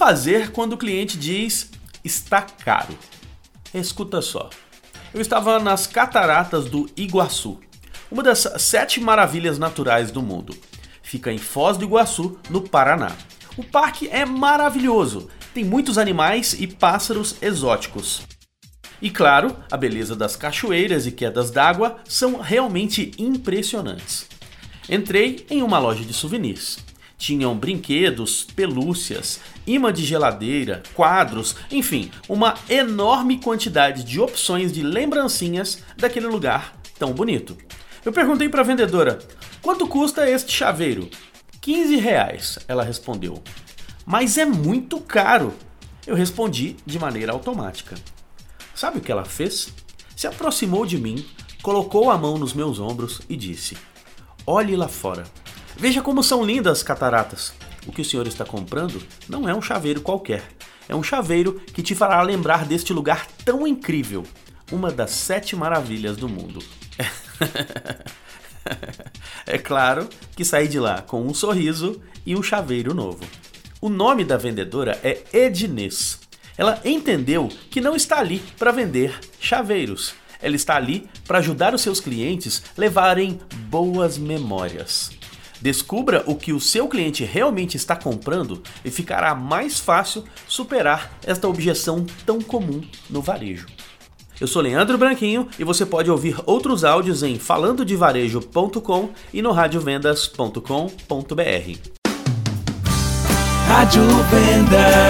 fazer quando o cliente diz está caro? Escuta só. Eu estava nas cataratas do Iguaçu, uma das sete maravilhas naturais do mundo. Fica em Foz do Iguaçu, no Paraná. O parque é maravilhoso, tem muitos animais e pássaros exóticos. E claro, a beleza das cachoeiras e quedas d'água são realmente impressionantes. Entrei em uma loja de souvenirs. Tinham brinquedos, pelúcias, imã de geladeira, quadros, enfim, uma enorme quantidade de opções de lembrancinhas daquele lugar tão bonito. Eu perguntei para a vendedora: quanto custa este chaveiro? 15 reais, ela respondeu. Mas é muito caro. Eu respondi de maneira automática. Sabe o que ela fez? Se aproximou de mim, colocou a mão nos meus ombros e disse: Olhe lá fora. Veja como são lindas as cataratas. O que o senhor está comprando não é um chaveiro qualquer. É um chaveiro que te fará lembrar deste lugar tão incrível, uma das sete maravilhas do mundo. é claro que saí de lá com um sorriso e um chaveiro novo. O nome da vendedora é Ednês. Ela entendeu que não está ali para vender chaveiros. Ela está ali para ajudar os seus clientes levarem boas memórias. Descubra o que o seu cliente realmente está comprando e ficará mais fácil superar esta objeção tão comum no varejo. Eu sou Leandro Branquinho e você pode ouvir outros áudios em falandodevarejo.com e no radiovendas.com.br. Rádio Vendas.